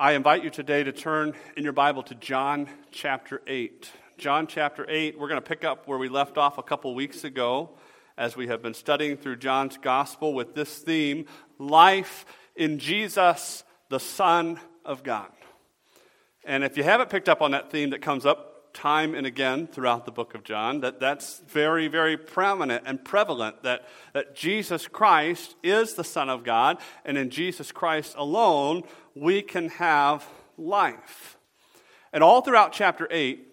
I invite you today to turn in your Bible to John chapter 8. John chapter 8, we're going to pick up where we left off a couple weeks ago as we have been studying through John's gospel with this theme life in Jesus, the Son of God. And if you haven't picked up on that theme that comes up time and again throughout the book of John, that, that's very, very prominent and prevalent that, that Jesus Christ is the Son of God, and in Jesus Christ alone we can have life. And all throughout chapter 8,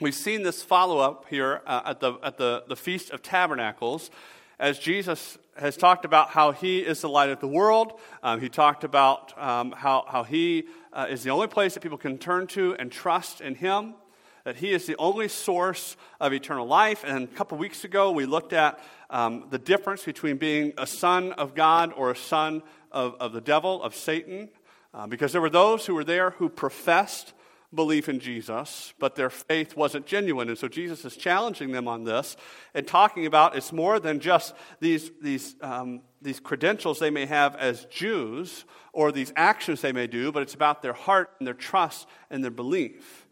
we've seen this follow up here uh, at, the, at the, the Feast of Tabernacles as Jesus has talked about how he is the light of the world. Um, he talked about um, how, how he uh, is the only place that people can turn to and trust in him, that he is the only source of eternal life. And a couple weeks ago, we looked at um, the difference between being a son of God or a son of, of the devil, of Satan. Uh, because there were those who were there who professed belief in Jesus, but their faith wasn't genuine. And so Jesus is challenging them on this and talking about it's more than just these, these, um, these credentials they may have as Jews or these actions they may do, but it's about their heart and their trust and their belief.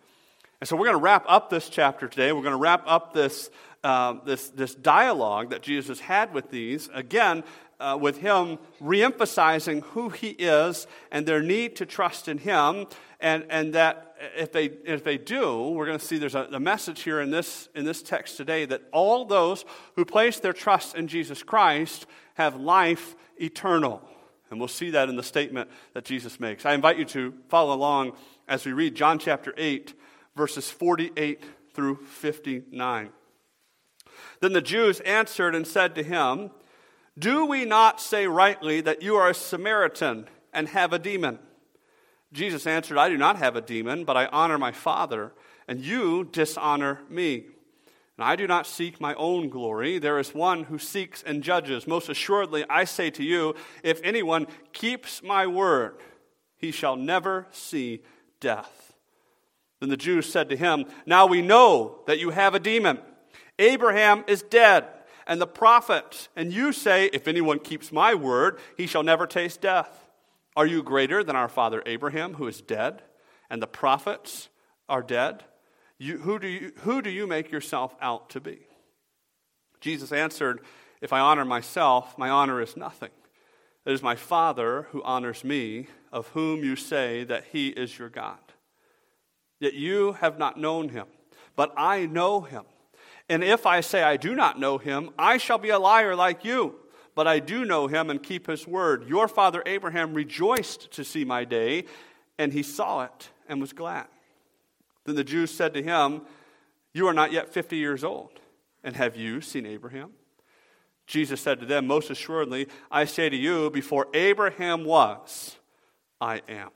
And so we're going to wrap up this chapter today. We're going to wrap up this, uh, this, this dialogue that Jesus had with these, again, uh, with him reemphasizing who he is and their need to trust in him. And, and that if they, if they do, we're going to see there's a, a message here in this, in this text today that all those who place their trust in Jesus Christ have life eternal. And we'll see that in the statement that Jesus makes. I invite you to follow along as we read John chapter 8, verses 48 through 59. Then the Jews answered and said to him, do we not say rightly that you are a Samaritan and have a demon? Jesus answered, I do not have a demon, but I honor my Father, and you dishonor me. And I do not seek my own glory. There is one who seeks and judges. Most assuredly, I say to you, if anyone keeps my word, he shall never see death. Then the Jews said to him, Now we know that you have a demon. Abraham is dead and the prophets. And you say, If anyone keeps my word, he shall never taste death. Are you greater than our father Abraham, who is dead, and the prophets are dead? You, who, do you, who do you make yourself out to be? Jesus answered, If I honor myself, my honor is nothing. It is my Father who honors me, of whom you say that he is your God. Yet you have not known him, but I know him. And if I say I do not know him, I shall be a liar like you. But I do know him and keep his word. Your father Abraham rejoiced to see my day, and he saw it and was glad. Then the Jews said to him, You are not yet 50 years old, and have you seen Abraham? Jesus said to them, Most assuredly, I say to you, before Abraham was, I am.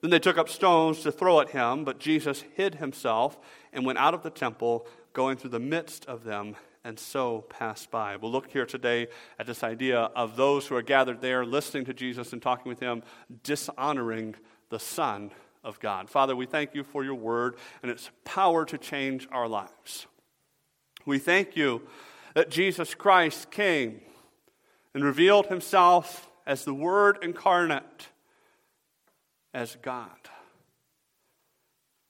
Then they took up stones to throw at him, but Jesus hid himself and went out of the temple going through the midst of them, and so pass by. We'll look here today at this idea of those who are gathered there, listening to Jesus and talking with him, dishonoring the Son of God. Father, we thank you for your word and its power to change our lives. We thank you that Jesus Christ came and revealed himself as the Word incarnate, as God.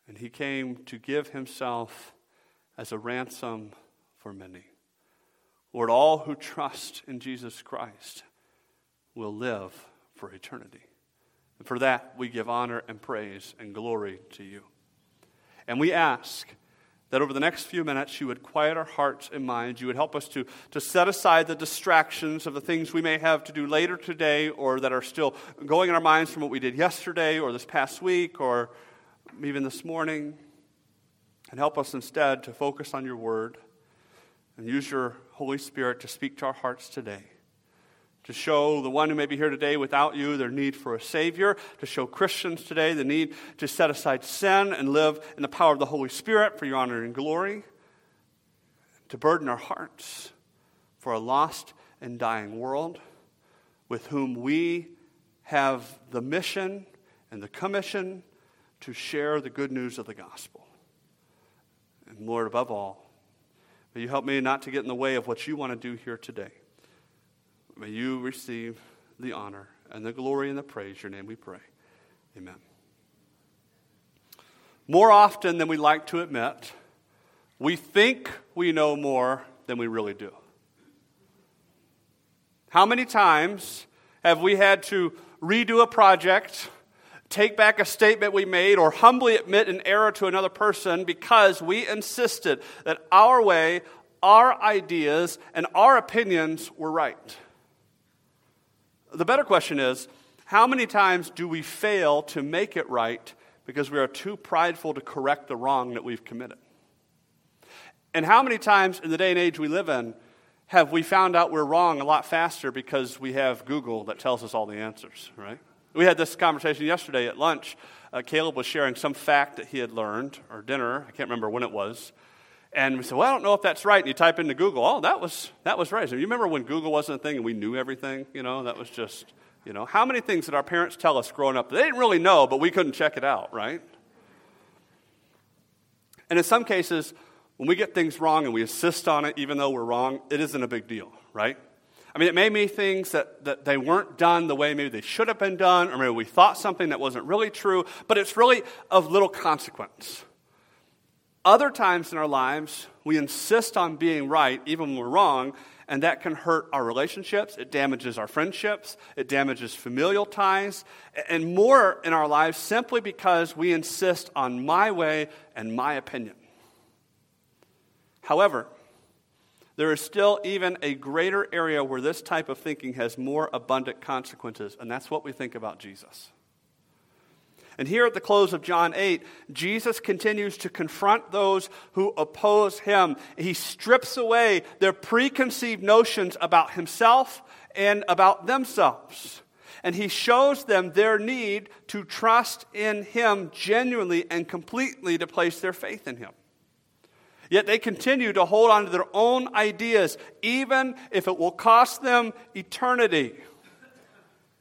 And he came to give himself as a ransom for many. Lord, all who trust in Jesus Christ will live for eternity. And for that, we give honor and praise and glory to you. And we ask that over the next few minutes, you would quiet our hearts and minds. You would help us to, to set aside the distractions of the things we may have to do later today or that are still going in our minds from what we did yesterday or this past week or even this morning. And help us instead to focus on your word and use your Holy Spirit to speak to our hearts today. To show the one who may be here today without you their need for a Savior, to show Christians today the need to set aside sin and live in the power of the Holy Spirit for your honor and glory, to burden our hearts for a lost and dying world with whom we have the mission and the commission to share the good news of the gospel. And Lord, above all, may you help me not to get in the way of what you want to do here today. May you receive the honor and the glory and the praise. Your name we pray. Amen. More often than we like to admit, we think we know more than we really do. How many times have we had to redo a project, take back a statement we made, or humbly admit an error to another person because we insisted that our way, our ideas, and our opinions were right? The better question is how many times do we fail to make it right because we are too prideful to correct the wrong that we've committed? And how many times in the day and age we live in have we found out we're wrong a lot faster because we have Google that tells us all the answers, right? We had this conversation yesterday at lunch. Uh, Caleb was sharing some fact that he had learned, or dinner, I can't remember when it was. And we said, Well, I don't know if that's right. And you type into Google, Oh, that was, that was right. So you remember when Google wasn't a thing and we knew everything? You know, that was just, you know, how many things did our parents tell us growing up? They didn't really know, but we couldn't check it out, right? And in some cases, when we get things wrong and we insist on it, even though we're wrong, it isn't a big deal, right? I mean, it may be things that, that they weren't done the way maybe they should have been done, or maybe we thought something that wasn't really true, but it's really of little consequence. Other times in our lives, we insist on being right, even when we're wrong, and that can hurt our relationships. It damages our friendships. It damages familial ties. And more in our lives simply because we insist on my way and my opinion. However, there is still even a greater area where this type of thinking has more abundant consequences, and that's what we think about Jesus. And here at the close of John 8, Jesus continues to confront those who oppose him. He strips away their preconceived notions about himself and about themselves. And he shows them their need to trust in him genuinely and completely to place their faith in him. Yet they continue to hold on to their own ideas, even if it will cost them eternity.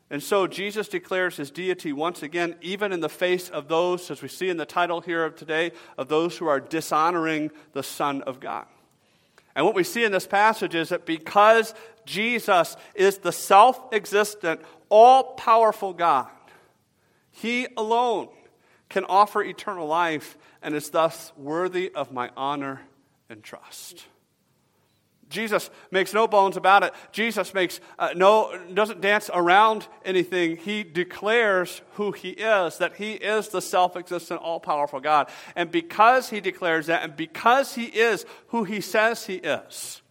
And so Jesus declares his deity once again, even in the face of those, as we see in the title here of today, of those who are dishonoring the Son of God. And what we see in this passage is that because Jesus is the self existent, all powerful God, he alone can offer eternal life and is thus worthy of my honor and trust. Jesus makes no bones about it. Jesus makes uh, no doesn't dance around anything. He declares who he is, that he is the self-existent, all-powerful God. And because he declares that and because he is who he says he is,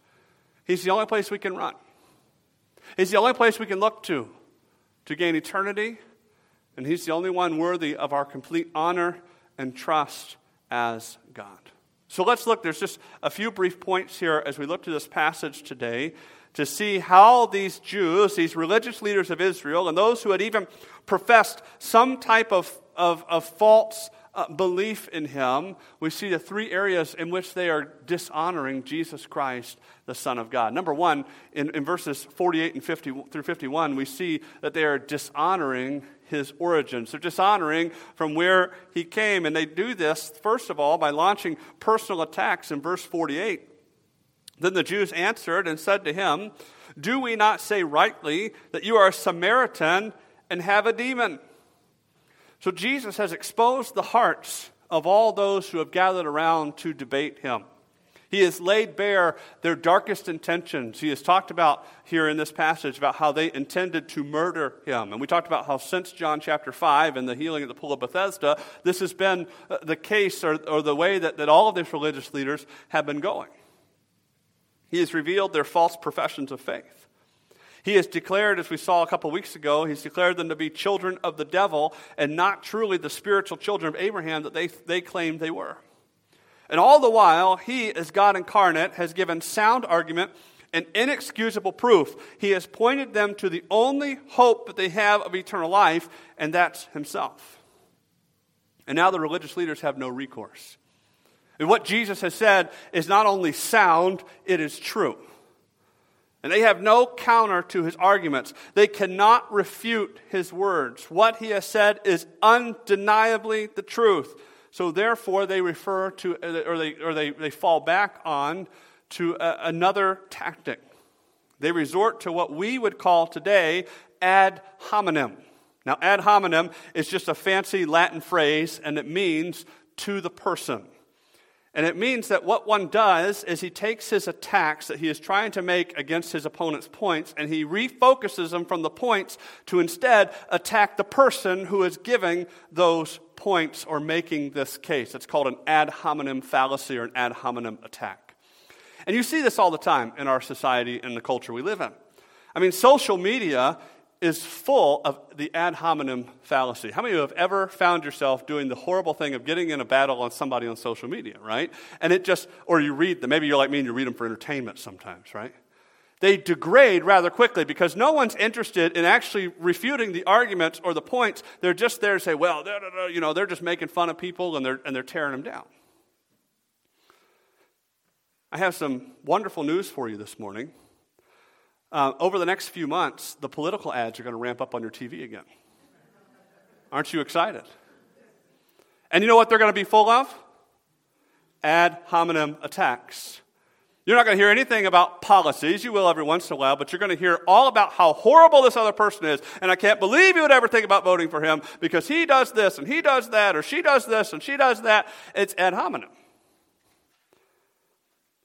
he's the only place we can run. He's the only place we can look to to gain eternity, and he's the only one worthy of our complete honor and trust as God. So let's look. There's just a few brief points here as we look to this passage today to see how these Jews, these religious leaders of Israel, and those who had even professed some type of, of, of false uh, belief in him, we see the three areas in which they are dishonoring Jesus Christ, the Son of God. Number one, in, in verses 48 and 50 through 51, we see that they are dishonoring his origins. They're dishonoring from where he came. And they do this, first of all, by launching personal attacks in verse 48. Then the Jews answered and said to him, Do we not say rightly that you are a Samaritan and have a demon? So Jesus has exposed the hearts of all those who have gathered around to debate him. He has laid bare their darkest intentions. He has talked about here in this passage about how they intended to murder him. And we talked about how since John chapter 5 and the healing at the pool of Bethesda, this has been uh, the case or, or the way that, that all of these religious leaders have been going. He has revealed their false professions of faith. He has declared, as we saw a couple weeks ago, he's declared them to be children of the devil and not truly the spiritual children of Abraham that they, they claimed they were. And all the while, he, as God incarnate, has given sound argument and inexcusable proof. He has pointed them to the only hope that they have of eternal life, and that's himself. And now the religious leaders have no recourse. And what Jesus has said is not only sound, it is true. And they have no counter to his arguments. They cannot refute his words. What he has said is undeniably the truth. So therefore, they refer to, or they, or they, they fall back on to a, another tactic. They resort to what we would call today ad hominem. Now, ad hominem is just a fancy Latin phrase, and it means to the person. And it means that what one does is he takes his attacks that he is trying to make against his opponent's points and he refocuses them from the points to instead attack the person who is giving those points or making this case. It's called an ad hominem fallacy or an ad hominem attack. And you see this all the time in our society and the culture we live in. I mean, social media is full of the ad hominem fallacy. How many of you have ever found yourself doing the horrible thing of getting in a battle on somebody on social media, right? And it just, or you read them, maybe you're like me and you read them for entertainment sometimes, right? They degrade rather quickly because no one's interested in actually refuting the arguments or the points. They're just there to say, well, you know, they're just making fun of people and they're, and they're tearing them down. I have some wonderful news for you this morning. Uh, over the next few months, the political ads are going to ramp up on your TV again. Aren't you excited? And you know what they're going to be full of? Ad hominem attacks. You're not going to hear anything about policies. You will every once in a while, but you're going to hear all about how horrible this other person is. And I can't believe you would ever think about voting for him because he does this and he does that, or she does this and she does that. It's ad hominem.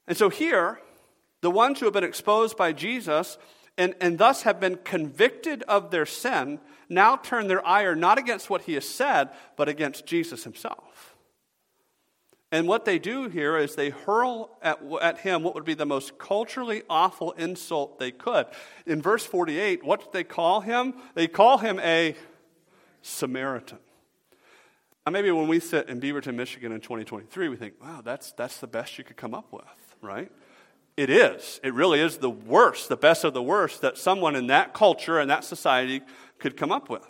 And so here, the ones who have been exposed by Jesus and, and thus have been convicted of their sin now turn their ire not against what he has said, but against Jesus himself. And what they do here is they hurl at, at him what would be the most culturally awful insult they could. In verse 48, what did they call him? They call him a Samaritan. Now, maybe when we sit in Beaverton, Michigan in 2023, we think, wow, that's, that's the best you could come up with, right? It is. It really is the worst, the best of the worst that someone in that culture and that society could come up with.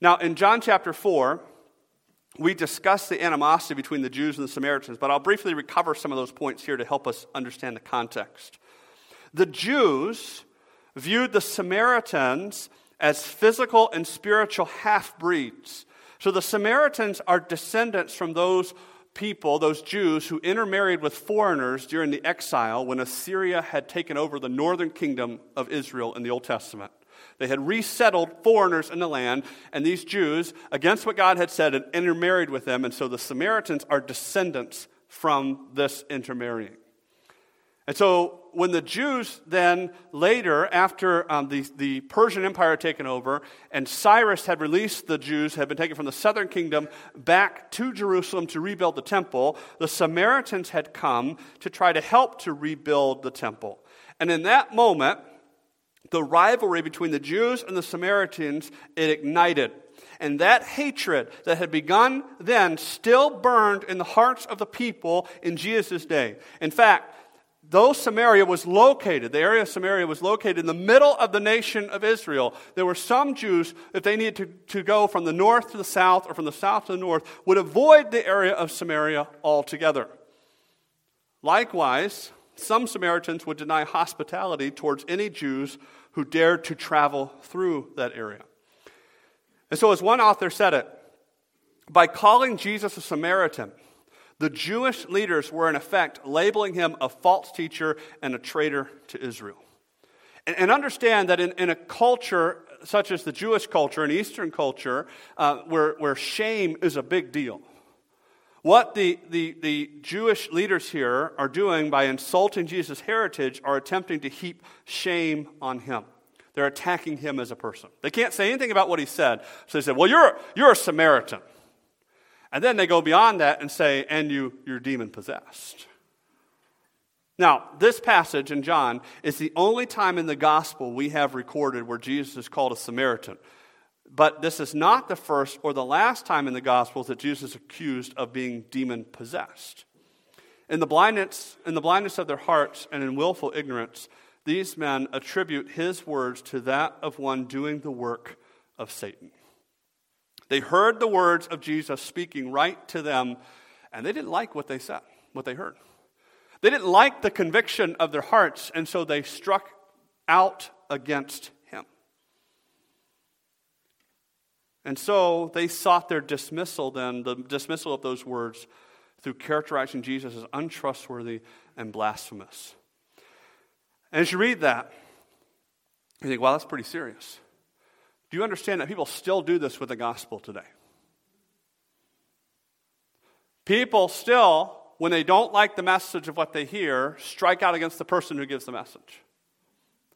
Now, in John chapter 4, we discuss the animosity between the Jews and the Samaritans, but I'll briefly recover some of those points here to help us understand the context. The Jews viewed the Samaritans as physical and spiritual half breeds. So the Samaritans are descendants from those people, those Jews who intermarried with foreigners during the exile when Assyria had taken over the northern kingdom of Israel in the Old Testament. They had resettled foreigners in the land, and these Jews, against what God had said, had intermarried with them, and so the Samaritans are descendants from this intermarrying. And so when the Jews then later, after um, the, the Persian Empire had taken over, and Cyrus had released the Jews, had been taken from the southern kingdom back to Jerusalem to rebuild the temple, the Samaritans had come to try to help to rebuild the temple. And in that moment, the rivalry between the Jews and the Samaritans, it ignited. And that hatred that had begun then still burned in the hearts of the people in Jesus' day. In fact, though Samaria was located, the area of Samaria was located in the middle of the nation of Israel, there were some Jews, if they needed to, to go from the north to the south or from the south to the north, would avoid the area of Samaria altogether. Likewise, some Samaritans would deny hospitality towards any Jews who dared to travel through that area. And so, as one author said it, by calling Jesus a Samaritan, the Jewish leaders were, in effect, labeling him a false teacher and a traitor to Israel. And, and understand that in, in, a culture such as the Jewish culture, an Eastern culture, uh, where, where shame is a big deal, what the, the, the Jewish leaders here are doing by insulting Jesus' heritage are attempting to heap shame on him. They're attacking him as a person. They can't say anything about what he said. So they said, Well, you're, you're a Samaritan. And then they go beyond that and say, and you, you're demon possessed. Now, this passage in John is the only time in the gospel we have recorded where Jesus is called a Samaritan. But this is not the first or the last time in the gospels that Jesus is accused of being demon possessed. In the blindness, in the blindness of their hearts and in willful ignorance, these men attribute his words to that of one doing the work of Satan. They heard the words of Jesus speaking right to them, and they didn't like what they said, what they heard. They didn't like the conviction of their hearts, and so they struck out against him. And so they sought their dismissal, then, the dismissal of those words, through characterizing Jesus as untrustworthy and blasphemous. And as you read that, you think, wow, that's pretty serious. Do you understand that people still do this with the gospel today? People still, when they don't like the message of what they hear, strike out against the person who gives the message.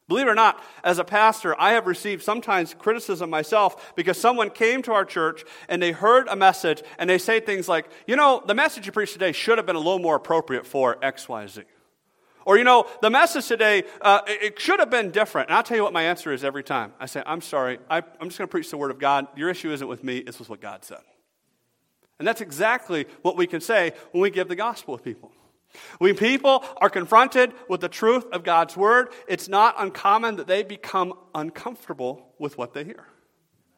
Believe it or not, as a pastor, I have received sometimes criticism myself because someone came to our church and they heard a message and they say things like, you know, the message you preached today should have been a little more appropriate for XYZ. Or, you know, the message today, uh, it should have been different. And I'll tell you what my answer is every time. I say, I'm sorry, I, I'm just going to preach the Word of God. Your issue isn't with me, it's with what God said. And that's exactly what we can say when we give the gospel with people. When people are confronted with the truth of God's Word, it's not uncommon that they become uncomfortable with what they hear.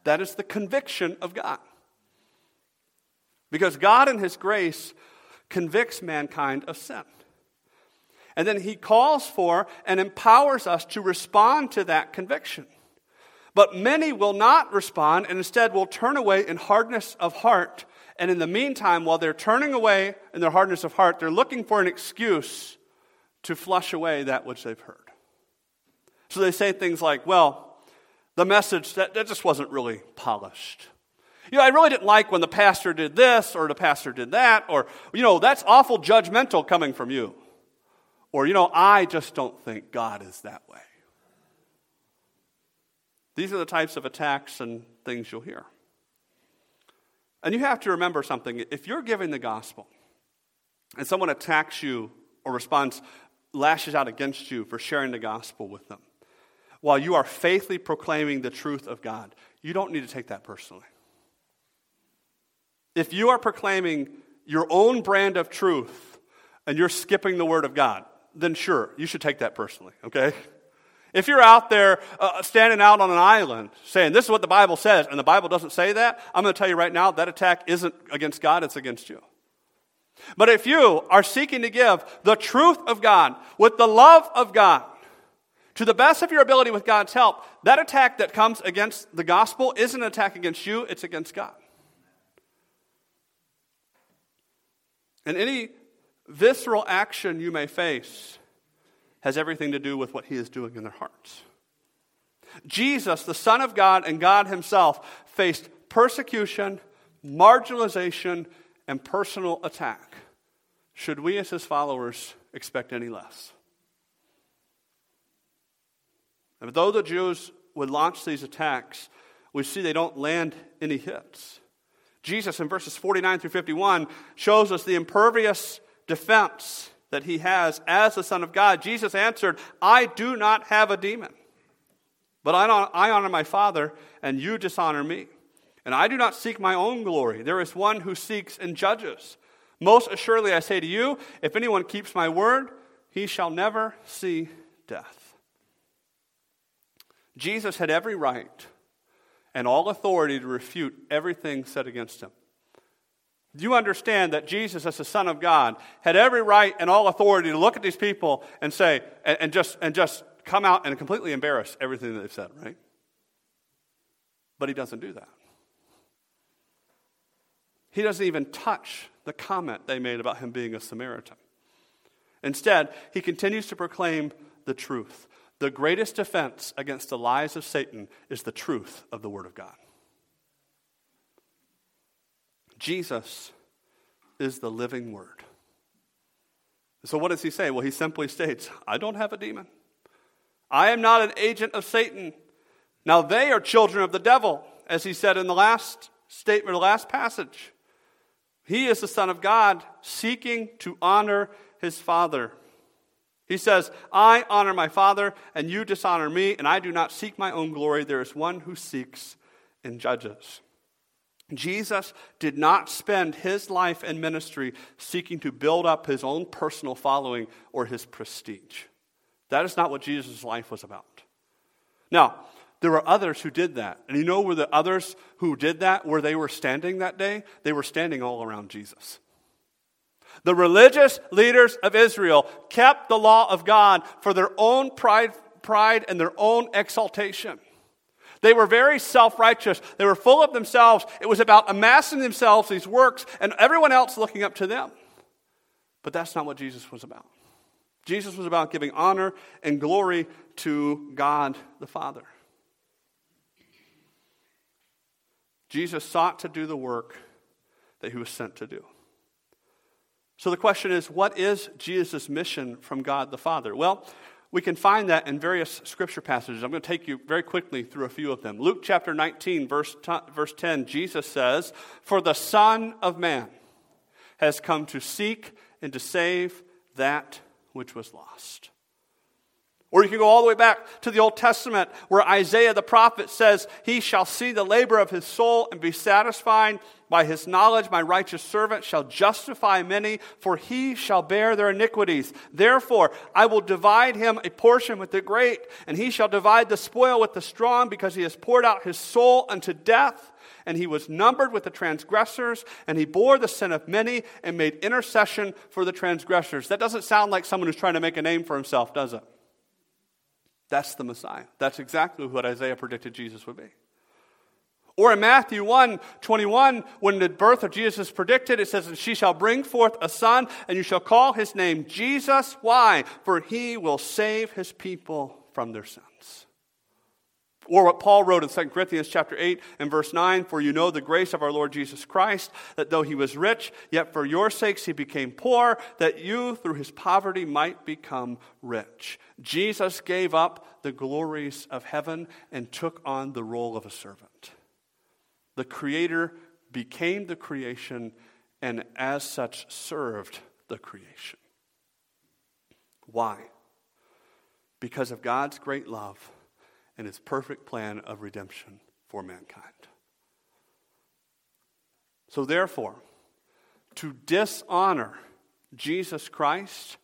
That is the conviction of God. Because God, in His grace, convicts mankind of sin. And then he calls for and empowers us to respond to that conviction. But many will not respond and instead will turn away in hardness of heart. And in the meantime, while they're turning away in their hardness of heart, they're looking for an excuse to flush away that which they've heard. So they say things like, well, the message, that, that just wasn't really polished. You know, I really didn't like when the pastor did this or the pastor did that, or, you know, that's awful judgmental coming from you. Or, you know, I just don't think God is that way. These are the types of attacks and things you'll hear. And you have to remember something. If you're giving the gospel and someone attacks you or responds, lashes out against you for sharing the gospel with them, while you are faithfully proclaiming the truth of God, you don't need to take that personally. If you are proclaiming your own brand of truth and you're skipping the word of God, then sure, you should take that personally, okay? If you're out there uh, standing out on an island saying, This is what the Bible says, and the Bible doesn't say that, I'm going to tell you right now that attack isn't against God, it's against you. But if you are seeking to give the truth of God with the love of God to the best of your ability with God's help, that attack that comes against the gospel isn't an attack against you, it's against God. And any visceral action you may face has everything to do with what he is doing in their hearts. Jesus, the Son of God and God Himself, faced persecution, marginalization, and personal attack. Should we, as His followers, expect any less? And though the Jews would launch these attacks, we see they don't land any hits. Jesus, in verses 49 through 51, shows us the impervious defense that he has as the Son of God, Jesus answered, I do not have a demon, but I honor my Father, and you dishonor me. And I do not seek my own glory. There is one who seeks and judges. Most assuredly, I say to you, if anyone keeps my word, he shall never see death. Jesus had every right and all authority to refute everything said against him. You understand that Jesus, as the Son of God, had every right and all authority to look at these people and say, and, and, just, and just come out and completely embarrass everything that they've said, right? But he doesn't do that. He doesn't even touch the comment they made about him being a Samaritan. Instead, he continues to proclaim the truth. The greatest defense against the lies of Satan is the truth of the Word of God. Jesus is the living word. So, what does he say? Well, he simply states, I don't have a demon. I am not an agent of Satan. Now, they are children of the devil, as he said in the last statement, the last passage. He is the Son of God, seeking to honor his Father. He says, I honor my Father, and you dishonor me, and I do not seek my own glory. There is one who seeks and judges. Jesus did not spend his life and ministry seeking to build up his own personal following or his prestige. That is not what Jesus' life was about. Now, there were others who did that. And you know where the others who did that, where they were standing that day? They were standing all around Jesus. The religious leaders of Israel kept the law of God for their own pride, pride and their own exaltation. They were very self righteous. They were full of themselves. It was about amassing themselves these works and everyone else looking up to them. But that's not what Jesus was about. Jesus was about giving honor and glory to God the Father. Jesus sought to do the work that he was sent to do. So the question is what is Jesus' mission from God the Father? Well, we can find that in various scripture passages. I'm going to take you very quickly through a few of them. Luke chapter 19, verse, t- verse 10, Jesus says, For the Son of Man has come to seek and to save that which was lost. Or you can go all the way back to the Old Testament where Isaiah the prophet says, He shall see the labor of his soul and be satisfied. By his knowledge, my righteous servant shall justify many, for he shall bear their iniquities. Therefore, I will divide him a portion with the great, and he shall divide the spoil with the strong, because he has poured out his soul unto death. And he was numbered with the transgressors, and he bore the sin of many and made intercession for the transgressors. That doesn't sound like someone who's trying to make a name for himself, does it? That's the Messiah. That's exactly what Isaiah predicted Jesus would be. Or in Matthew 1 21, when the birth of Jesus is predicted, it says, And she shall bring forth a son, and you shall call his name Jesus. Why? For he will save his people from their sins. Or what Paul wrote in 2 Corinthians chapter 8 and verse 9, For you know the grace of our Lord Jesus Christ, that though he was rich, yet for your sakes he became poor, that you through his poverty might become rich. Jesus gave up the glories of heaven and took on the role of a servant. The Creator became the creation and as such served the creation. Why? Because of God's great love and his perfect plan of redemption for mankind. So, therefore, to dishonor Jesus Christ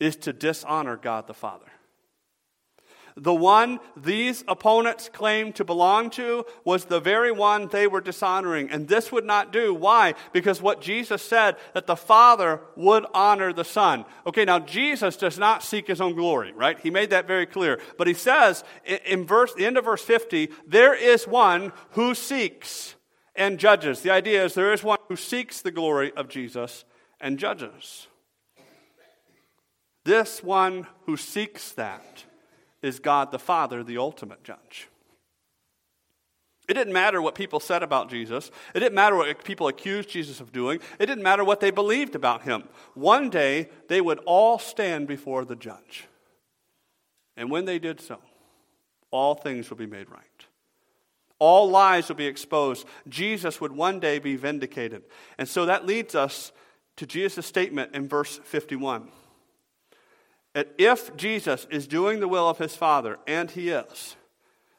is to dishonor God the Father. The one these opponents claimed to belong to was the very one they were dishonoring. And this would not do. Why? Because what Jesus said, that the Father would honor the Son. Okay, now Jesus does not seek his own glory, right? He made that very clear. But he says in verse, the end of verse 50, there is one who seeks and judges. The idea is there is one who seeks the glory of Jesus and judges. This one who seeks that is God the Father, the ultimate judge. It didn't matter what people said about Jesus. It didn't matter what people accused Jesus of doing. It didn't matter what they believed about him. One day, they would all stand before the judge. And when they did so, all things would be made right. All lies would be exposed. Jesus would one day be vindicated. And so that leads us to Jesus' statement in verse 51 that if Jesus is doing the will of his Father, and he is,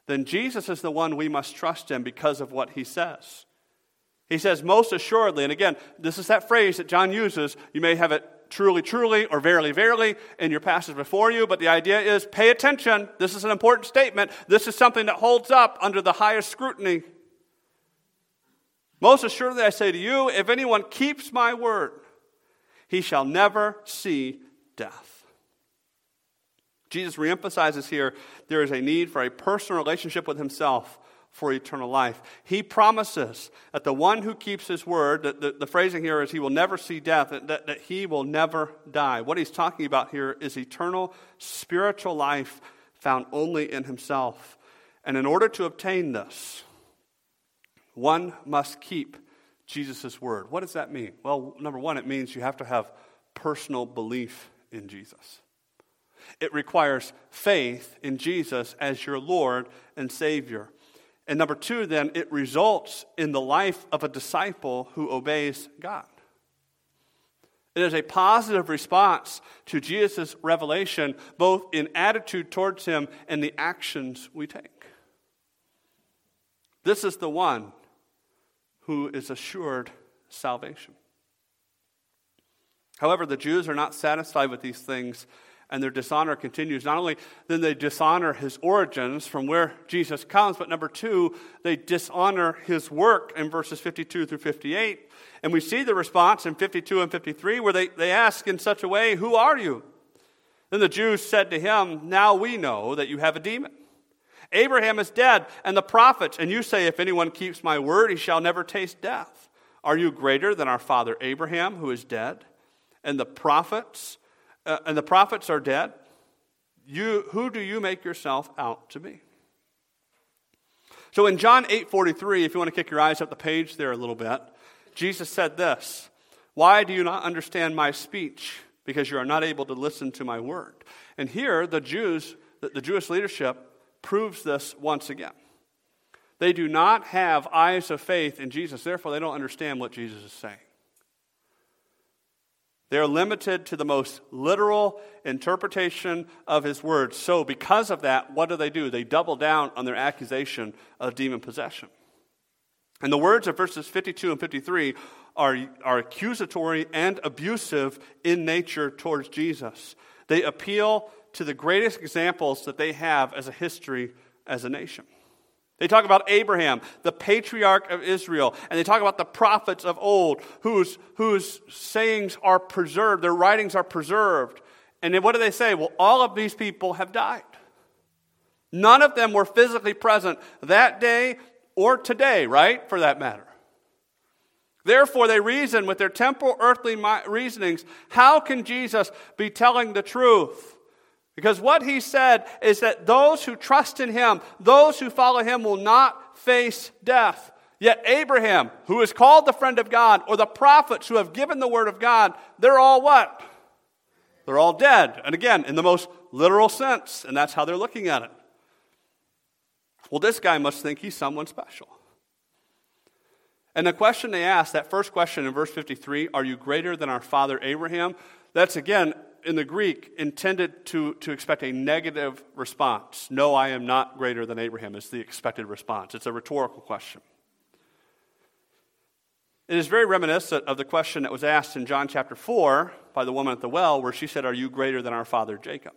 then Jesus is the one we must trust in because of what he says. He says, most assuredly, and again, this is that phrase that John uses. You may have it truly, truly, or verily, verily in your passage before you, but the idea is pay attention. This is an important statement. This is something that holds up under the highest scrutiny. Most assuredly, I say to you, if anyone keeps my word, he shall never see death. Jesus reemphasizes here there is a need for a personal relationship with himself for eternal life. He promises that the one who keeps his word, the, the, the phrasing here is he will never see death, that, that, that he will never die. What he's talking about here is eternal spiritual life found only in himself. And in order to obtain this, one must keep Jesus' word. What does that mean? Well, number one, it means you have to have personal belief in Jesus. It requires faith in Jesus as your Lord and Savior. And number two, then, it results in the life of a disciple who obeys God. It is a positive response to Jesus' revelation, both in attitude towards him and the actions we take. This is the one who is assured salvation. However, the Jews are not satisfied with these things and their dishonor continues. Not only then they dishonor his origins from where Jesus comes, but number two, they dishonor his work in verses 52 through 58. And we see the response in 52 and 53 where they, they ask in such a way, Who are you? Then the Jews said to him, Now we know that you have a demon. Abraham is dead, and the prophets, and you say, If anyone keeps my word, he shall never taste death. Are you greater than our father Abraham, who is dead? And the prophets, uh, and the prophets are dead, you, who do you make yourself out to be? So in John 8:43, if you want to kick your eyes up the page there a little bit, Jesus said this, "Why do you not understand my speech? Because you are not able to listen to my word." And here the Jews, the Jewish leadership proves this once again. They do not have eyes of faith in Jesus, therefore they don't understand what Jesus is saying. They are limited to the most literal interpretation of his words. So, because of that, what do they do? They double down on their accusation of demon possession. And the words of verses 52 and 53 are, are accusatory and abusive in nature towards Jesus. They appeal to the greatest examples that they have as a history as a nation. They talk about Abraham, the patriarch of Israel, and they talk about the prophets of old whose, whose sayings are preserved, their writings are preserved. And then what do they say? Well, all of these people have died. None of them were physically present that day or today, right? For that matter. Therefore, they reason with their temporal earthly reasonings how can Jesus be telling the truth? Because what he said is that those who trust in him, those who follow him, will not face death. Yet Abraham, who is called the friend of God, or the prophets who have given the word of God, they're all what? They're all dead. And again, in the most literal sense, and that's how they're looking at it. Well, this guy must think he's someone special. And the question they ask, that first question in verse 53, are you greater than our father Abraham? That's again in the Greek intended to, to expect a negative response. No, I am not greater than Abraham, is the expected response. It's a rhetorical question. It is very reminiscent of the question that was asked in John chapter 4 by the woman at the well, where she said, Are you greater than our father Jacob?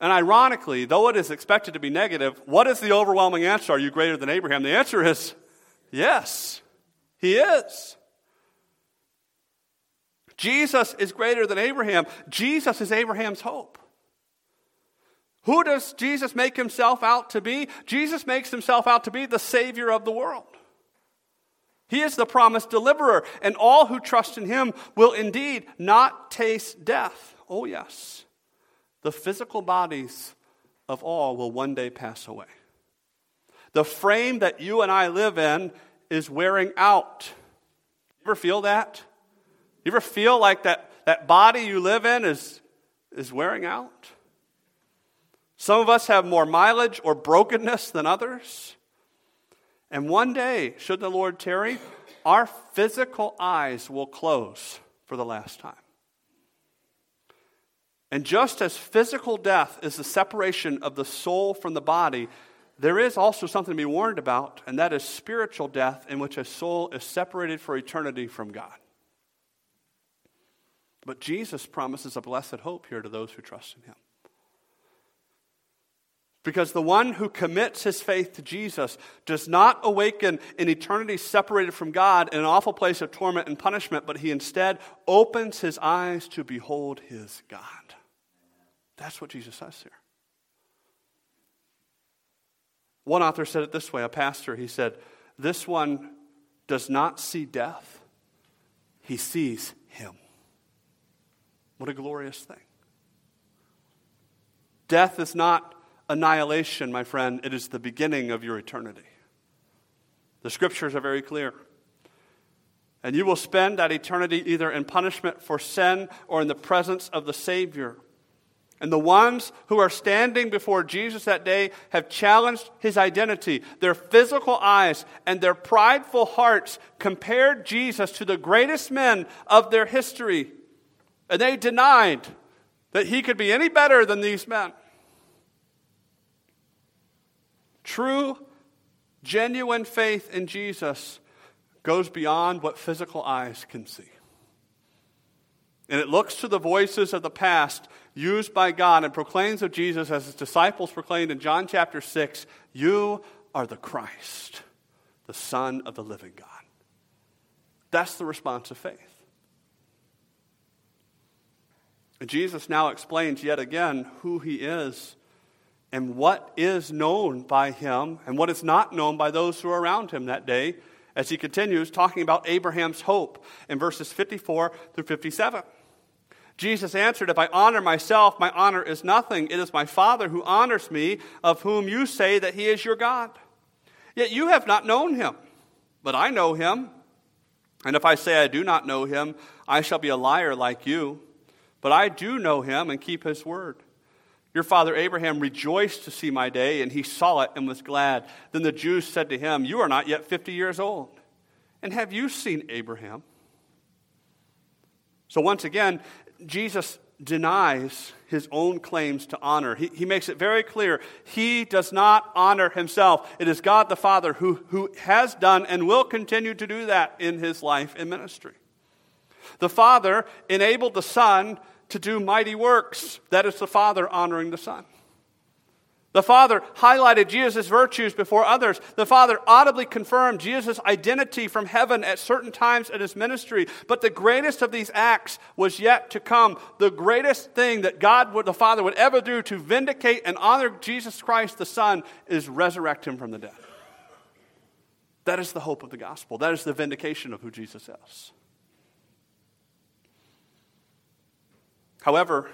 And ironically, though it is expected to be negative, what is the overwhelming answer? Are you greater than Abraham? The answer is yes, he is. Jesus is greater than Abraham. Jesus is Abraham's hope. Who does Jesus make himself out to be? Jesus makes himself out to be the Savior of the world. He is the promised deliverer, and all who trust in him will indeed not taste death. Oh, yes. The physical bodies of all will one day pass away. The frame that you and I live in is wearing out. You ever feel that? You ever feel like that, that body you live in is, is wearing out? Some of us have more mileage or brokenness than others. And one day, should the Lord tarry, our physical eyes will close for the last time. And just as physical death is the separation of the soul from the body, there is also something to be warned about, and that is spiritual death, in which a soul is separated for eternity from God. But Jesus promises a blessed hope here to those who trust in him. Because the one who commits his faith to Jesus does not awaken in eternity separated from God in an awful place of torment and punishment, but he instead opens his eyes to behold his God. That's what Jesus says here. One author said it this way a pastor, he said, This one does not see death, he sees him. What a glorious thing. Death is not annihilation, my friend, it is the beginning of your eternity. The scriptures are very clear. And you will spend that eternity either in punishment for sin or in the presence of the Savior. And the ones who are standing before Jesus that day have challenged his identity. Their physical eyes and their prideful hearts compared Jesus to the greatest men of their history and they denied that he could be any better than these men. True, genuine faith in Jesus goes beyond what physical eyes can see. And it looks to the voices of the past used by God and proclaims of Jesus as his disciples proclaimed in John chapter 6 You are the Christ, the Son of the living God. That's the response of faith. Jesus now explains yet again who he is and what is known by him and what is not known by those who are around him that day as he continues talking about Abraham's hope in verses 54 through 57. Jesus answered, If I honor myself, my honor is nothing. It is my Father who honors me, of whom you say that he is your God. Yet you have not known him, but I know him. And if I say I do not know him, I shall be a liar like you. But I do know him and keep his word. Your father Abraham rejoiced to see my day, and he saw it and was glad. Then the Jews said to him, You are not yet 50 years old. And have you seen Abraham? So once again, Jesus denies his own claims to honor. He, he makes it very clear he does not honor himself. It is God the Father who, who has done and will continue to do that in his life and ministry. The Father enabled the Son to do mighty works. That is the Father honoring the Son. The Father highlighted Jesus' virtues before others. The Father audibly confirmed Jesus' identity from heaven at certain times in his ministry. But the greatest of these acts was yet to come. The greatest thing that God, would, the Father, would ever do to vindicate and honor Jesus Christ, the Son, is resurrect him from the dead. That is the hope of the gospel. That is the vindication of who Jesus is. However,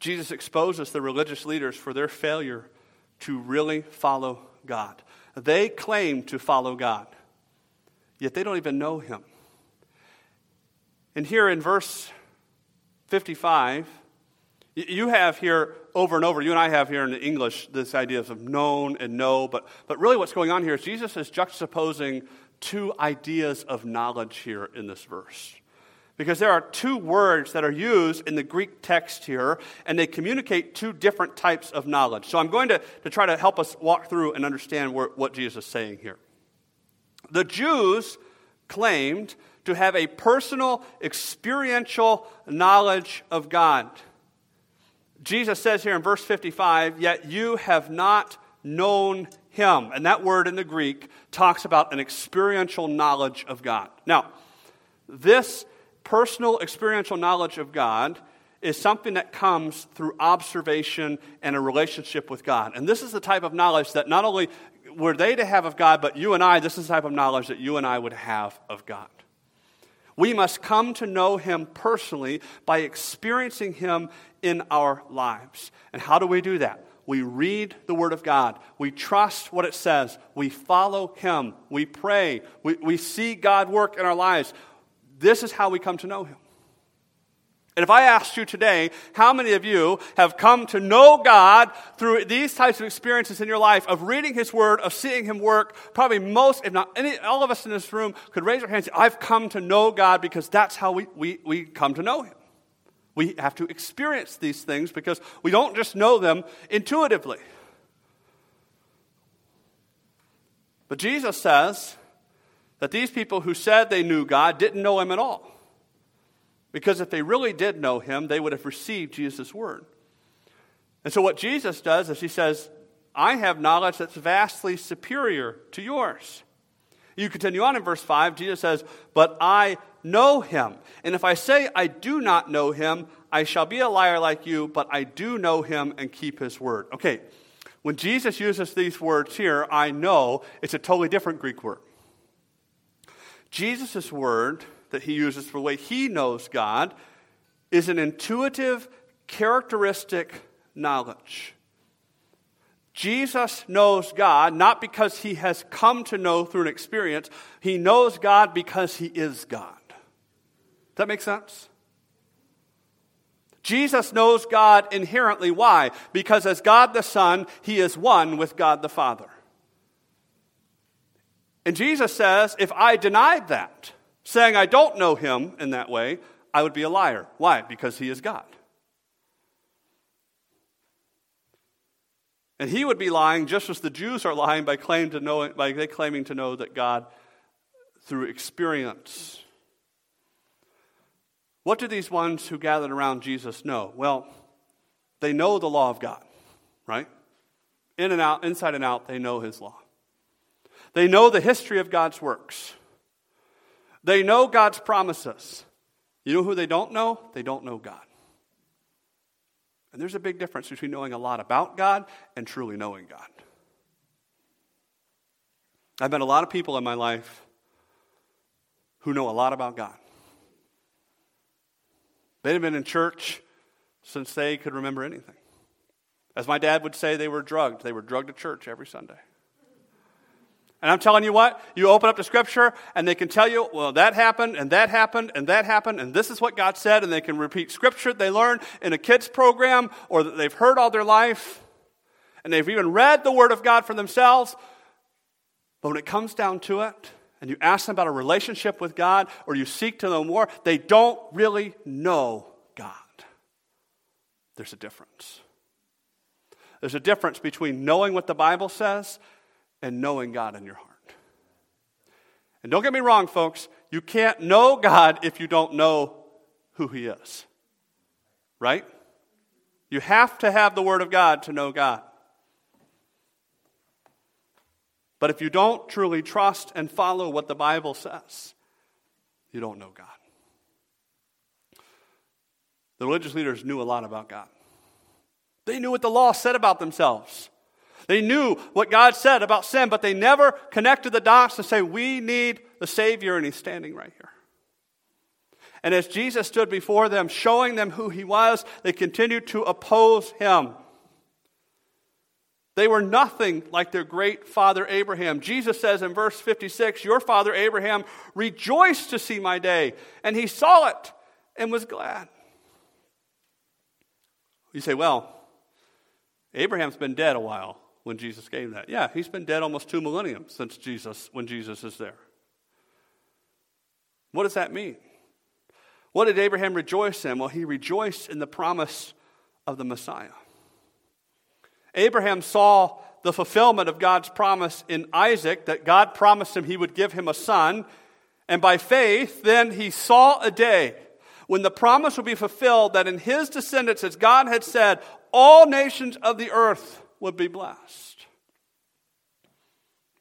Jesus exposes the religious leaders for their failure to really follow God. They claim to follow God, yet they don't even know Him. And here in verse 55, you have here over and over, you and I have here in the English this idea of known and know, but, but really what's going on here is Jesus is juxtaposing two ideas of knowledge here in this verse because there are two words that are used in the Greek text here, and they communicate two different types of knowledge. So I'm going to, to try to help us walk through and understand where, what Jesus is saying here. The Jews claimed to have a personal, experiential knowledge of God. Jesus says here in verse 55, Yet you have not known him. And that word in the Greek talks about an experiential knowledge of God. Now, this personal experiential knowledge of God is something that comes through observation and a relationship with God. And this is the type of knowledge that not only were they to have of God, but you and I, this is the type of knowledge that you and I would have of God. We must come to know Him personally by experiencing Him in our lives. And how do we do that? We read the Word of God. We trust what it says. We follow Him. We pray. We, we see God work in our lives. This is how we come to know Him. And if I asked you today, how many of you have come to know God through these types of experiences in your life of reading His Word, of seeing Him work? Probably most, if not any, all of us in this room could raise our hands and say, I've come to know God because that's how we, we, we come to know Him. We have to experience these things because we don't just know them intuitively. But Jesus says, that these people who said they knew God didn't know Him at all. Because if they really did know Him, they would have received Jesus' word. And so, what Jesus does is He says, I have knowledge that's vastly superior to yours. You continue on in verse 5, Jesus says, But I know him. And if I say I do not know him, I shall be a liar like you, but I do know him and keep his word. Okay, when Jesus uses these words here, I know, it's a totally different Greek word. Jesus' word that he uses for the way he knows God is an intuitive, characteristic knowledge. Jesus knows God not because he has come to know through an experience, he knows God because he is God. Does that make sense? Jesus knows God inherently. Why? Because as God the Son, he is one with God the Father. And Jesus says, if I denied that, saying I don't know him in that way, I would be a liar. Why? Because he is God. And he would be lying just as the Jews are lying by, claim to know, by claiming to know that God through experience. What do these ones who gathered around Jesus know? Well, they know the law of God, right? In and out, inside and out, they know his law. They know the history of God's works. They know God's promises. You know who they don't know? They don't know God. And there's a big difference between knowing a lot about God and truly knowing God. I've met a lot of people in my life who know a lot about God. They've been in church since they could remember anything. As my dad would say, they were drugged. They were drugged to church every Sunday. And I'm telling you what, you open up the scripture and they can tell you, well, that happened and that happened and that happened and this is what God said, and they can repeat scripture they learned in a kids program or that they've heard all their life, and they've even read the Word of God for themselves. But when it comes down to it, and you ask them about a relationship with God or you seek to know more, they don't really know God. There's a difference. There's a difference between knowing what the Bible says and knowing God in your heart. And don't get me wrong, folks, you can't know God if you don't know who He is. Right? You have to have the Word of God to know God. But if you don't truly trust and follow what the Bible says, you don't know God. The religious leaders knew a lot about God. They knew what the law said about themselves. They knew what God said about sin, but they never connected the dots to say, We need the Savior, and He's standing right here. And as Jesus stood before them, showing them who He was, they continued to oppose Him. They were nothing like their great father Abraham. Jesus says in verse 56 Your father Abraham rejoiced to see my day, and he saw it and was glad. You say, Well, Abraham's been dead a while when Jesus gave that. Yeah, he's been dead almost two millennium since Jesus, when Jesus is there. What does that mean? What did Abraham rejoice in? Well, he rejoiced in the promise of the Messiah. Abraham saw the fulfillment of God's promise in Isaac, that God promised him he would give him a son. And by faith, then he saw a day when the promise would be fulfilled that in his descendants, as God had said, all nations of the earth would be blessed.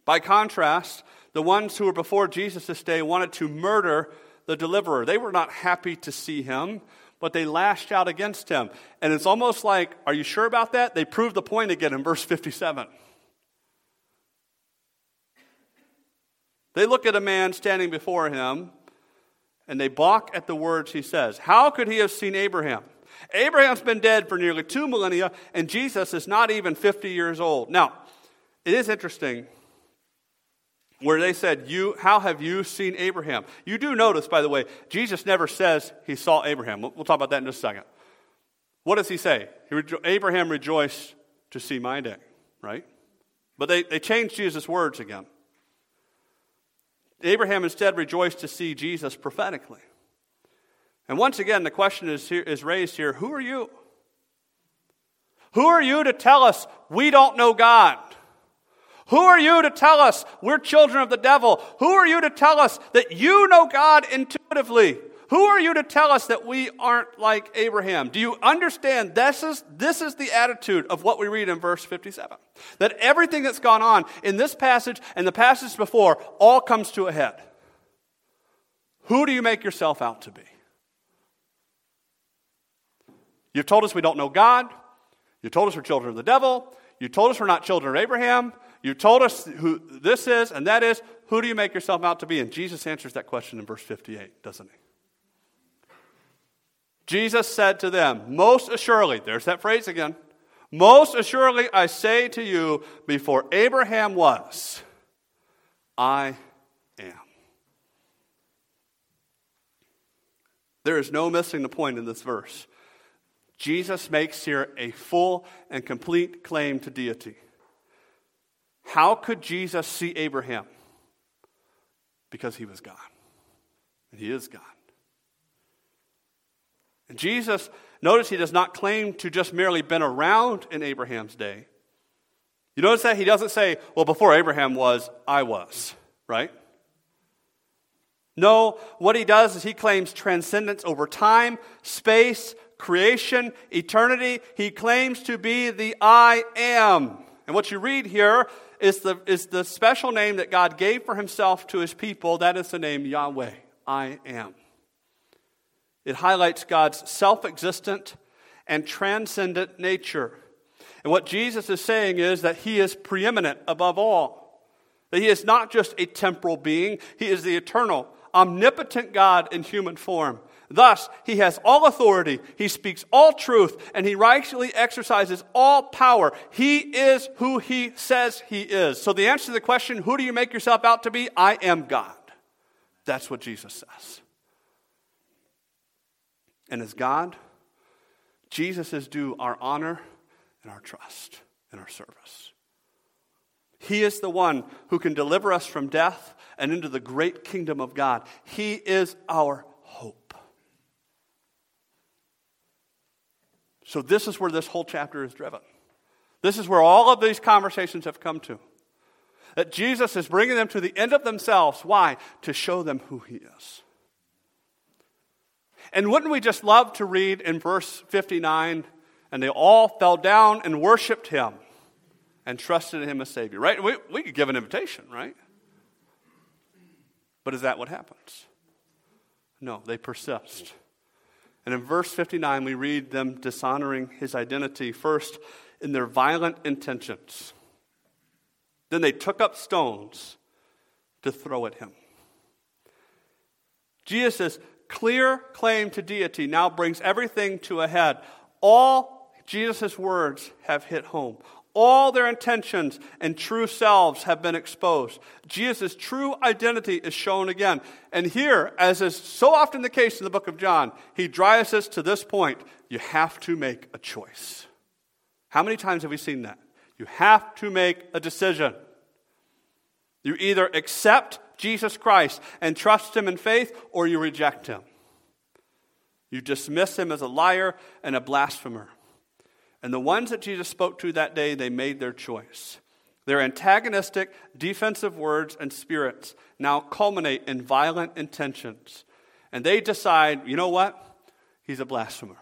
By contrast, the ones who were before Jesus' this day wanted to murder the deliverer. They were not happy to see him but they lashed out against him. And it's almost like, are you sure about that? They prove the point again in verse 57. They look at a man standing before him and they balk at the words he says. How could he have seen Abraham? Abraham's been dead for nearly two millennia, and Jesus is not even 50 years old. Now, it is interesting where they said, you, How have you seen Abraham? You do notice, by the way, Jesus never says he saw Abraham. We'll, talk about that in a second. What does he say? He rejo- Abraham rejoiced to see my day, right? But they, they changed Jesus' words again. Abraham instead rejoiced to see Jesus prophetically. And once again, the question is, here, is raised here who are you? Who are you to tell us we don't know God? Who are you to tell us we're children of the devil? Who are you to tell us that you know God intuitively? Who are you to tell us that we aren't like Abraham? Do you understand this is, this is the attitude of what we read in verse 57? That everything that's gone on in this passage and the passage before all comes to a head. Who do you make yourself out to be? You've told us we don't know God. You told us we're children of the devil. You told us we're not children of Abraham. You told us who this is and that is. Who do you make yourself out to be? And Jesus answers that question in verse 58, doesn't he? Jesus said to them, Most assuredly, there's that phrase again. Most assuredly, I say to you, before Abraham was, I am. There is no missing the point in this verse. Jesus makes here a full and complete claim to deity. How could Jesus see Abraham? Because he was God. And he is God. And Jesus, notice he does not claim to just merely been around in Abraham's day. You notice that he doesn't say, well, before Abraham was, I was, right? No, what he does is he claims transcendence over time, space, creation, eternity. He claims to be the I am. And what you read here is the, is the special name that God gave for himself to his people. That is the name Yahweh, I am. It highlights God's self existent and transcendent nature. And what Jesus is saying is that he is preeminent above all, that he is not just a temporal being, he is the eternal, omnipotent God in human form. Thus, he has all authority, he speaks all truth, and he rightly exercises all power. He is who he says he is. So, the answer to the question, who do you make yourself out to be? I am God. That's what Jesus says. And as God, Jesus is due our honor and our trust and our service. He is the one who can deliver us from death and into the great kingdom of God. He is our hope. So, this is where this whole chapter is driven. This is where all of these conversations have come to. That Jesus is bringing them to the end of themselves. Why? To show them who He is. And wouldn't we just love to read in verse 59 and they all fell down and worshiped Him and trusted in Him as Savior, right? We, we could give an invitation, right? But is that what happens? No, they persist. And in verse 59, we read them dishonoring his identity first in their violent intentions. Then they took up stones to throw at him. Jesus' clear claim to deity now brings everything to a head. All Jesus' words have hit home. All their intentions and true selves have been exposed. Jesus' true identity is shown again. And here, as is so often the case in the book of John, he drives us to this point. You have to make a choice. How many times have we seen that? You have to make a decision. You either accept Jesus Christ and trust him in faith, or you reject him. You dismiss him as a liar and a blasphemer. And the ones that Jesus spoke to that day, they made their choice. Their antagonistic, defensive words and spirits now culminate in violent intentions. And they decide, you know what? He's a blasphemer.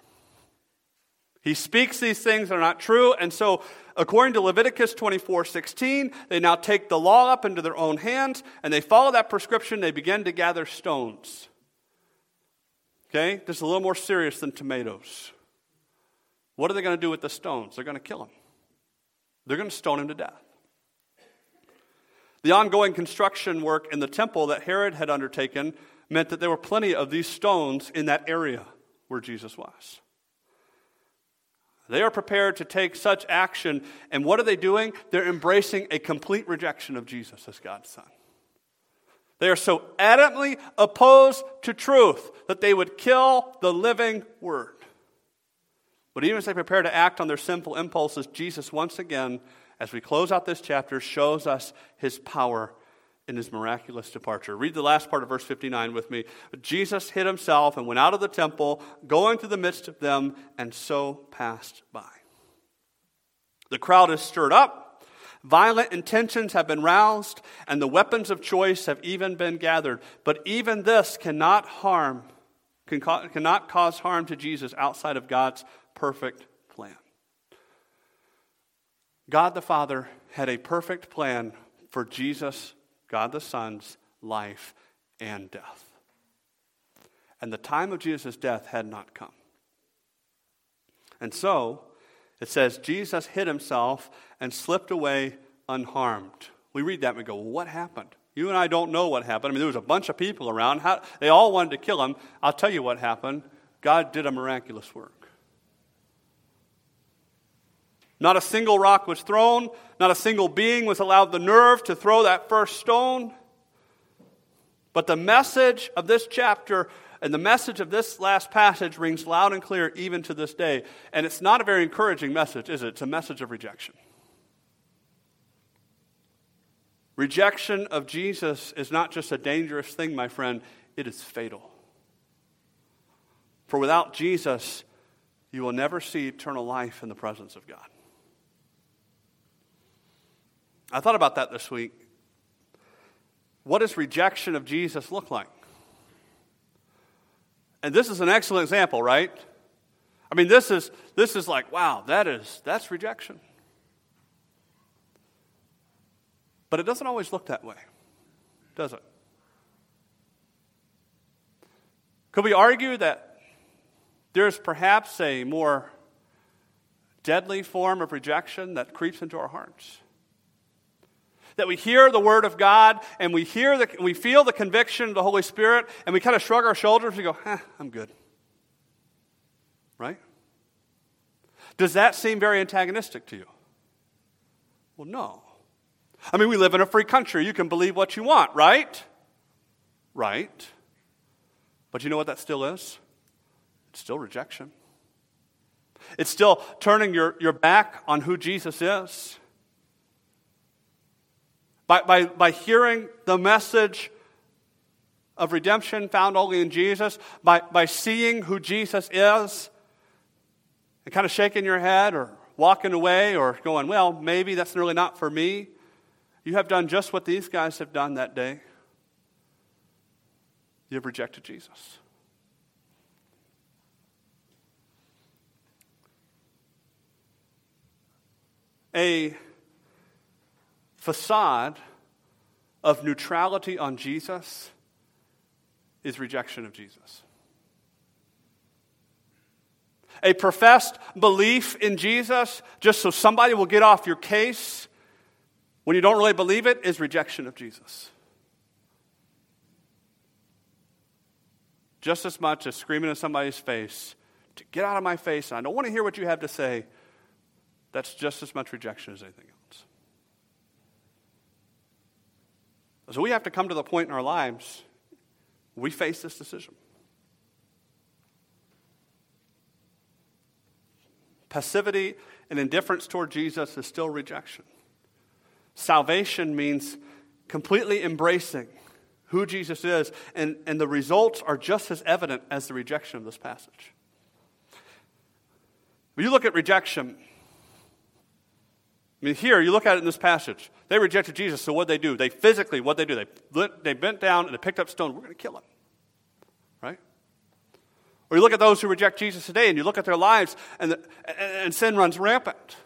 He speaks these things that are not true, and so according to Leviticus 24 16, they now take the law up into their own hands and they follow that prescription. They begin to gather stones. Okay? This is a little more serious than tomatoes. What are they going to do with the stones? They're going to kill him, they're going to stone him to death. The ongoing construction work in the temple that Herod had undertaken meant that there were plenty of these stones in that area where Jesus was. They are prepared to take such action, and what are they doing? They're embracing a complete rejection of Jesus as God's Son. They are so adamantly opposed to truth that they would kill the living Word. But even as they prepare to act on their sinful impulses, Jesus once again, as we close out this chapter, shows us his power in his miraculous departure. Read the last part of verse 59 with me. Jesus hid himself and went out of the temple, going through the midst of them, and so passed by. The crowd is stirred up. Violent intentions have been roused, and the weapons of choice have even been gathered. But even this cannot harm, can, cannot cause harm to Jesus outside of God's perfect plan. God the Father had a perfect plan for Jesus, God the Son's life and death. And the time of Jesus' death had not come. And so, it says, Jesus hid himself and slipped away unharmed. We read that and we go, well, what happened? You and I don't know what happened. I mean, there was a bunch of people around. How, they all wanted to kill him. I'll tell you what happened. God did a miraculous work. Not a single rock was thrown, not a single being was allowed the nerve to throw that first stone. But the message of this chapter and the message of this last passage rings loud and clear even to this day. And it's not a very encouraging message, is it? It's a message of rejection. Rejection of Jesus is not just a dangerous thing, my friend, it is fatal. For without Jesus, you will never see eternal life in the presence of God. I thought about that this week. What does rejection of Jesus look like? And this is an excellent example, right? I mean, this is, this is like, wow, that is, that's rejection. But it doesn't always look that way, does it? Could we argue that there's perhaps a more deadly form of rejection that creeps into our hearts? That we hear the Word of God and we, hear the, we feel the conviction of the Holy Spirit and we kind of shrug our shoulders and go, eh, I'm good. Right? Does that seem very antagonistic to you? Well, no. I mean, we live in a free country. You can believe what you want, right? Right. But you know what that still is? It's still rejection. It's still turning your, your back on who Jesus is. By, by, by hearing the message of redemption found only in Jesus, by, by seeing who Jesus is, and kind of shaking your head or walking away or going, well, maybe that's really not for me, you have done just what these guys have done that day. You have rejected Jesus. A facade of neutrality on Jesus is rejection of Jesus. A professed belief in Jesus, just so somebody will get off your case when you don't really believe it, is rejection of Jesus. Just as much as screaming in somebody's face to get out of my face, and I don't want to hear what you have to say, that's just as much rejection as anything else. So we have to come to the point in our lives we face this decision. Passivity and indifference toward Jesus is still rejection. Salvation means completely embracing who Jesus is, and, and the results are just as evident as the rejection of this passage. When you look at rejection, I mean, here, you look at it in this passage. They rejected Jesus, so what they do? They physically, what they do? They, they bent down and they picked up stone. We're going to kill him. Right? Or you look at those who reject Jesus today and you look at their lives and, the, and, and sin runs rampant.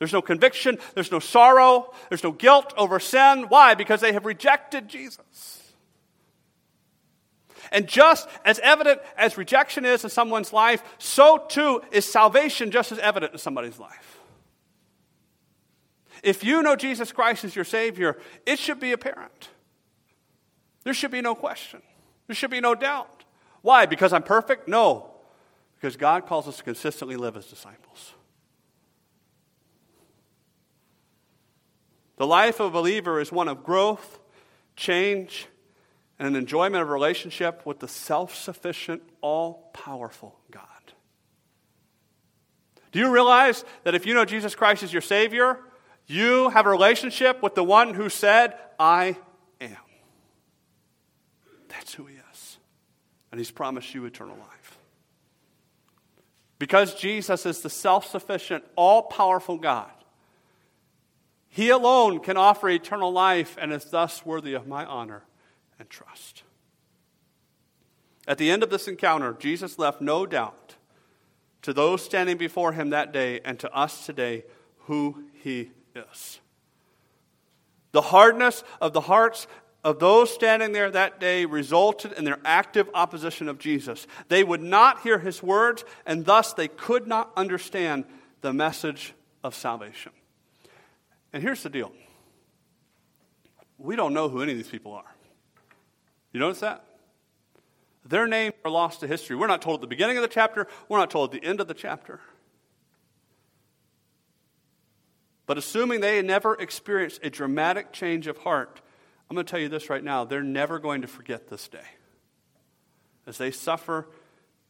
There's no conviction, there's no sorrow, there's no guilt over sin. Why? Because they have rejected Jesus. And just as evident as rejection is in someone's life, so too is salvation just as evident in somebody's life. If you know Jesus Christ as your Savior, it should be apparent. There should be no question. There should be no doubt. Why? Because I'm perfect? No. Because God calls us to consistently live as disciples. The life of a believer is one of growth, change, and an enjoyment of a relationship with the self sufficient, all powerful God. Do you realize that if you know Jesus Christ as your Savior, you have a relationship with the one who said, I am. That's who he is. And he's promised you eternal life. Because Jesus is the self sufficient, all powerful God, he alone can offer eternal life and is thus worthy of my honor and trust. At the end of this encounter, Jesus left no doubt to those standing before him that day and to us today who he is. The hardness of the hearts of those standing there that day resulted in their active opposition of Jesus. They would not hear his words, and thus they could not understand the message of salvation. And here's the deal we don't know who any of these people are. You notice that? Their names are lost to history. We're not told at the beginning of the chapter, we're not told at the end of the chapter. But assuming they never experienced a dramatic change of heart, I'm going to tell you this right now they're never going to forget this day as they suffer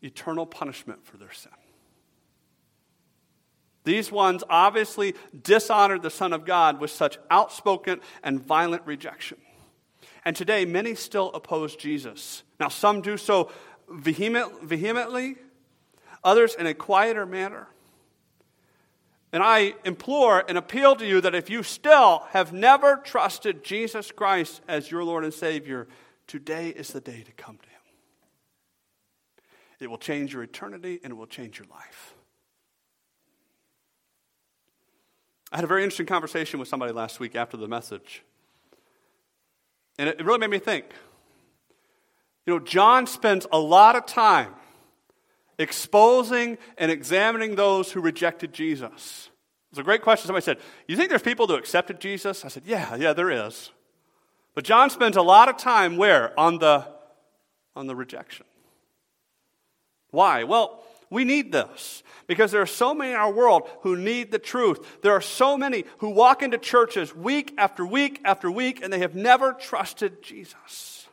eternal punishment for their sin. These ones obviously dishonored the Son of God with such outspoken and violent rejection. And today, many still oppose Jesus. Now, some do so vehement, vehemently, others in a quieter manner. And I implore and appeal to you that if you still have never trusted Jesus Christ as your Lord and Savior, today is the day to come to Him. It will change your eternity and it will change your life. I had a very interesting conversation with somebody last week after the message. And it really made me think. You know, John spends a lot of time exposing and examining those who rejected Jesus. It's a great question. Somebody said, You think there's people who accepted Jesus? I said, Yeah, yeah, there is. But John spends a lot of time where? On the, on the rejection. Why? Well, we need this because there are so many in our world who need the truth. There are so many who walk into churches week after week after week and they have never trusted Jesus.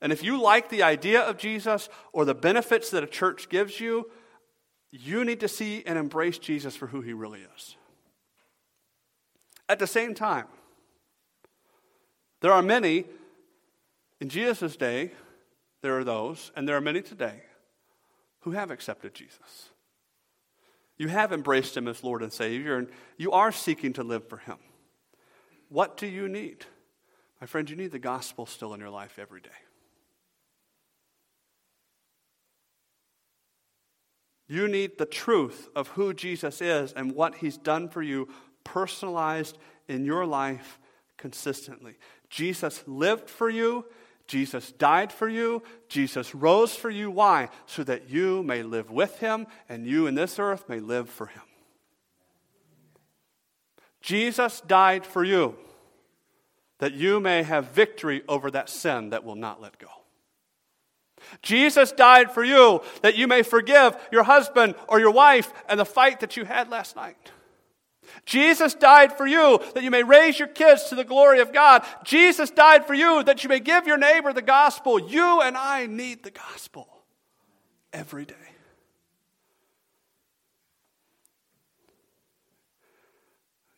And if you like the idea of Jesus or the benefits that a church gives you, you need to see and embrace Jesus for who he really is. At the same time, there are many in Jesus' day, there are those, and there are many today, who have accepted Jesus. You have embraced him as Lord and Savior, and you are seeking to live for him. What do you need? My friend, you need the gospel still in your life every day. You need the truth of who Jesus is and what he's done for you, personalized in your life consistently. Jesus lived for you. Jesus died for you. Jesus rose for you. Why? So that you may live with him and you in this earth may live for him. Jesus died for you that you may have victory over that sin that will not let go. Jesus died for you that you may forgive your husband or your wife and the fight that you had last night. Jesus died for you that you may raise your kids to the glory of God. Jesus died for you that you may give your neighbor the gospel. You and I need the gospel every day.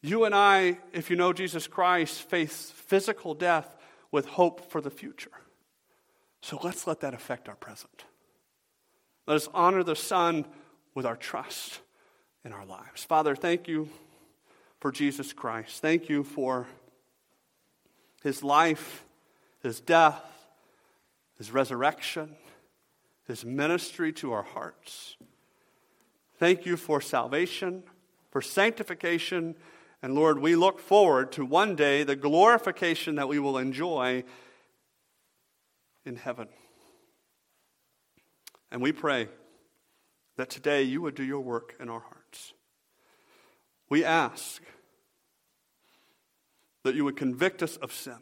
You and I, if you know Jesus Christ, face physical death with hope for the future. So let's let that affect our present. Let us honor the Son with our trust in our lives. Father, thank you for Jesus Christ. Thank you for his life, his death, his resurrection, his ministry to our hearts. Thank you for salvation, for sanctification, and Lord, we look forward to one day the glorification that we will enjoy in heaven. And we pray that today you would do your work in our hearts. We ask that you would convict us of sin.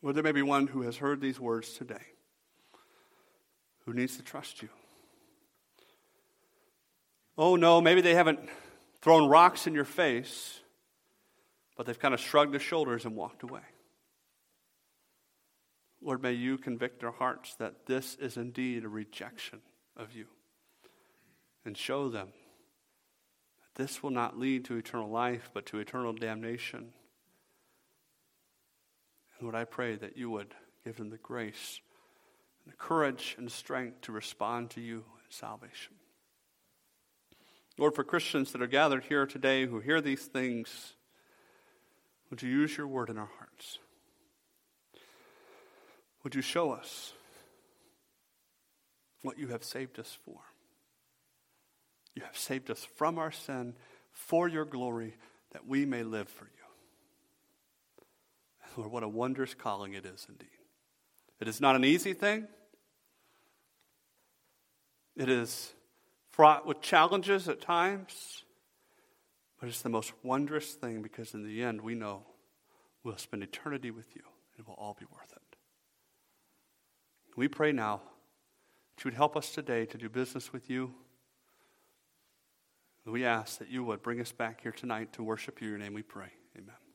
Well, there may be one who has heard these words today who needs to trust you. Oh, no, maybe they haven't thrown rocks in your face, but they've kind of shrugged their shoulders and walked away. Lord, may you convict their hearts that this is indeed a rejection of you. And show them this will not lead to eternal life, but to eternal damnation. And Lord, I pray that you would give them the grace and the courage and strength to respond to you in salvation. Lord, for Christians that are gathered here today who hear these things, would you use your word in our hearts? Would you show us what you have saved us for? You have saved us from our sin for your glory that we may live for you. Lord, what a wondrous calling it is indeed. It is not an easy thing. It is fraught with challenges at times, but it's the most wondrous thing because in the end we know we'll spend eternity with you and it will all be worth it. We pray now that you would help us today to do business with you. We ask that you would bring us back here tonight to worship you. Your name we pray. Amen.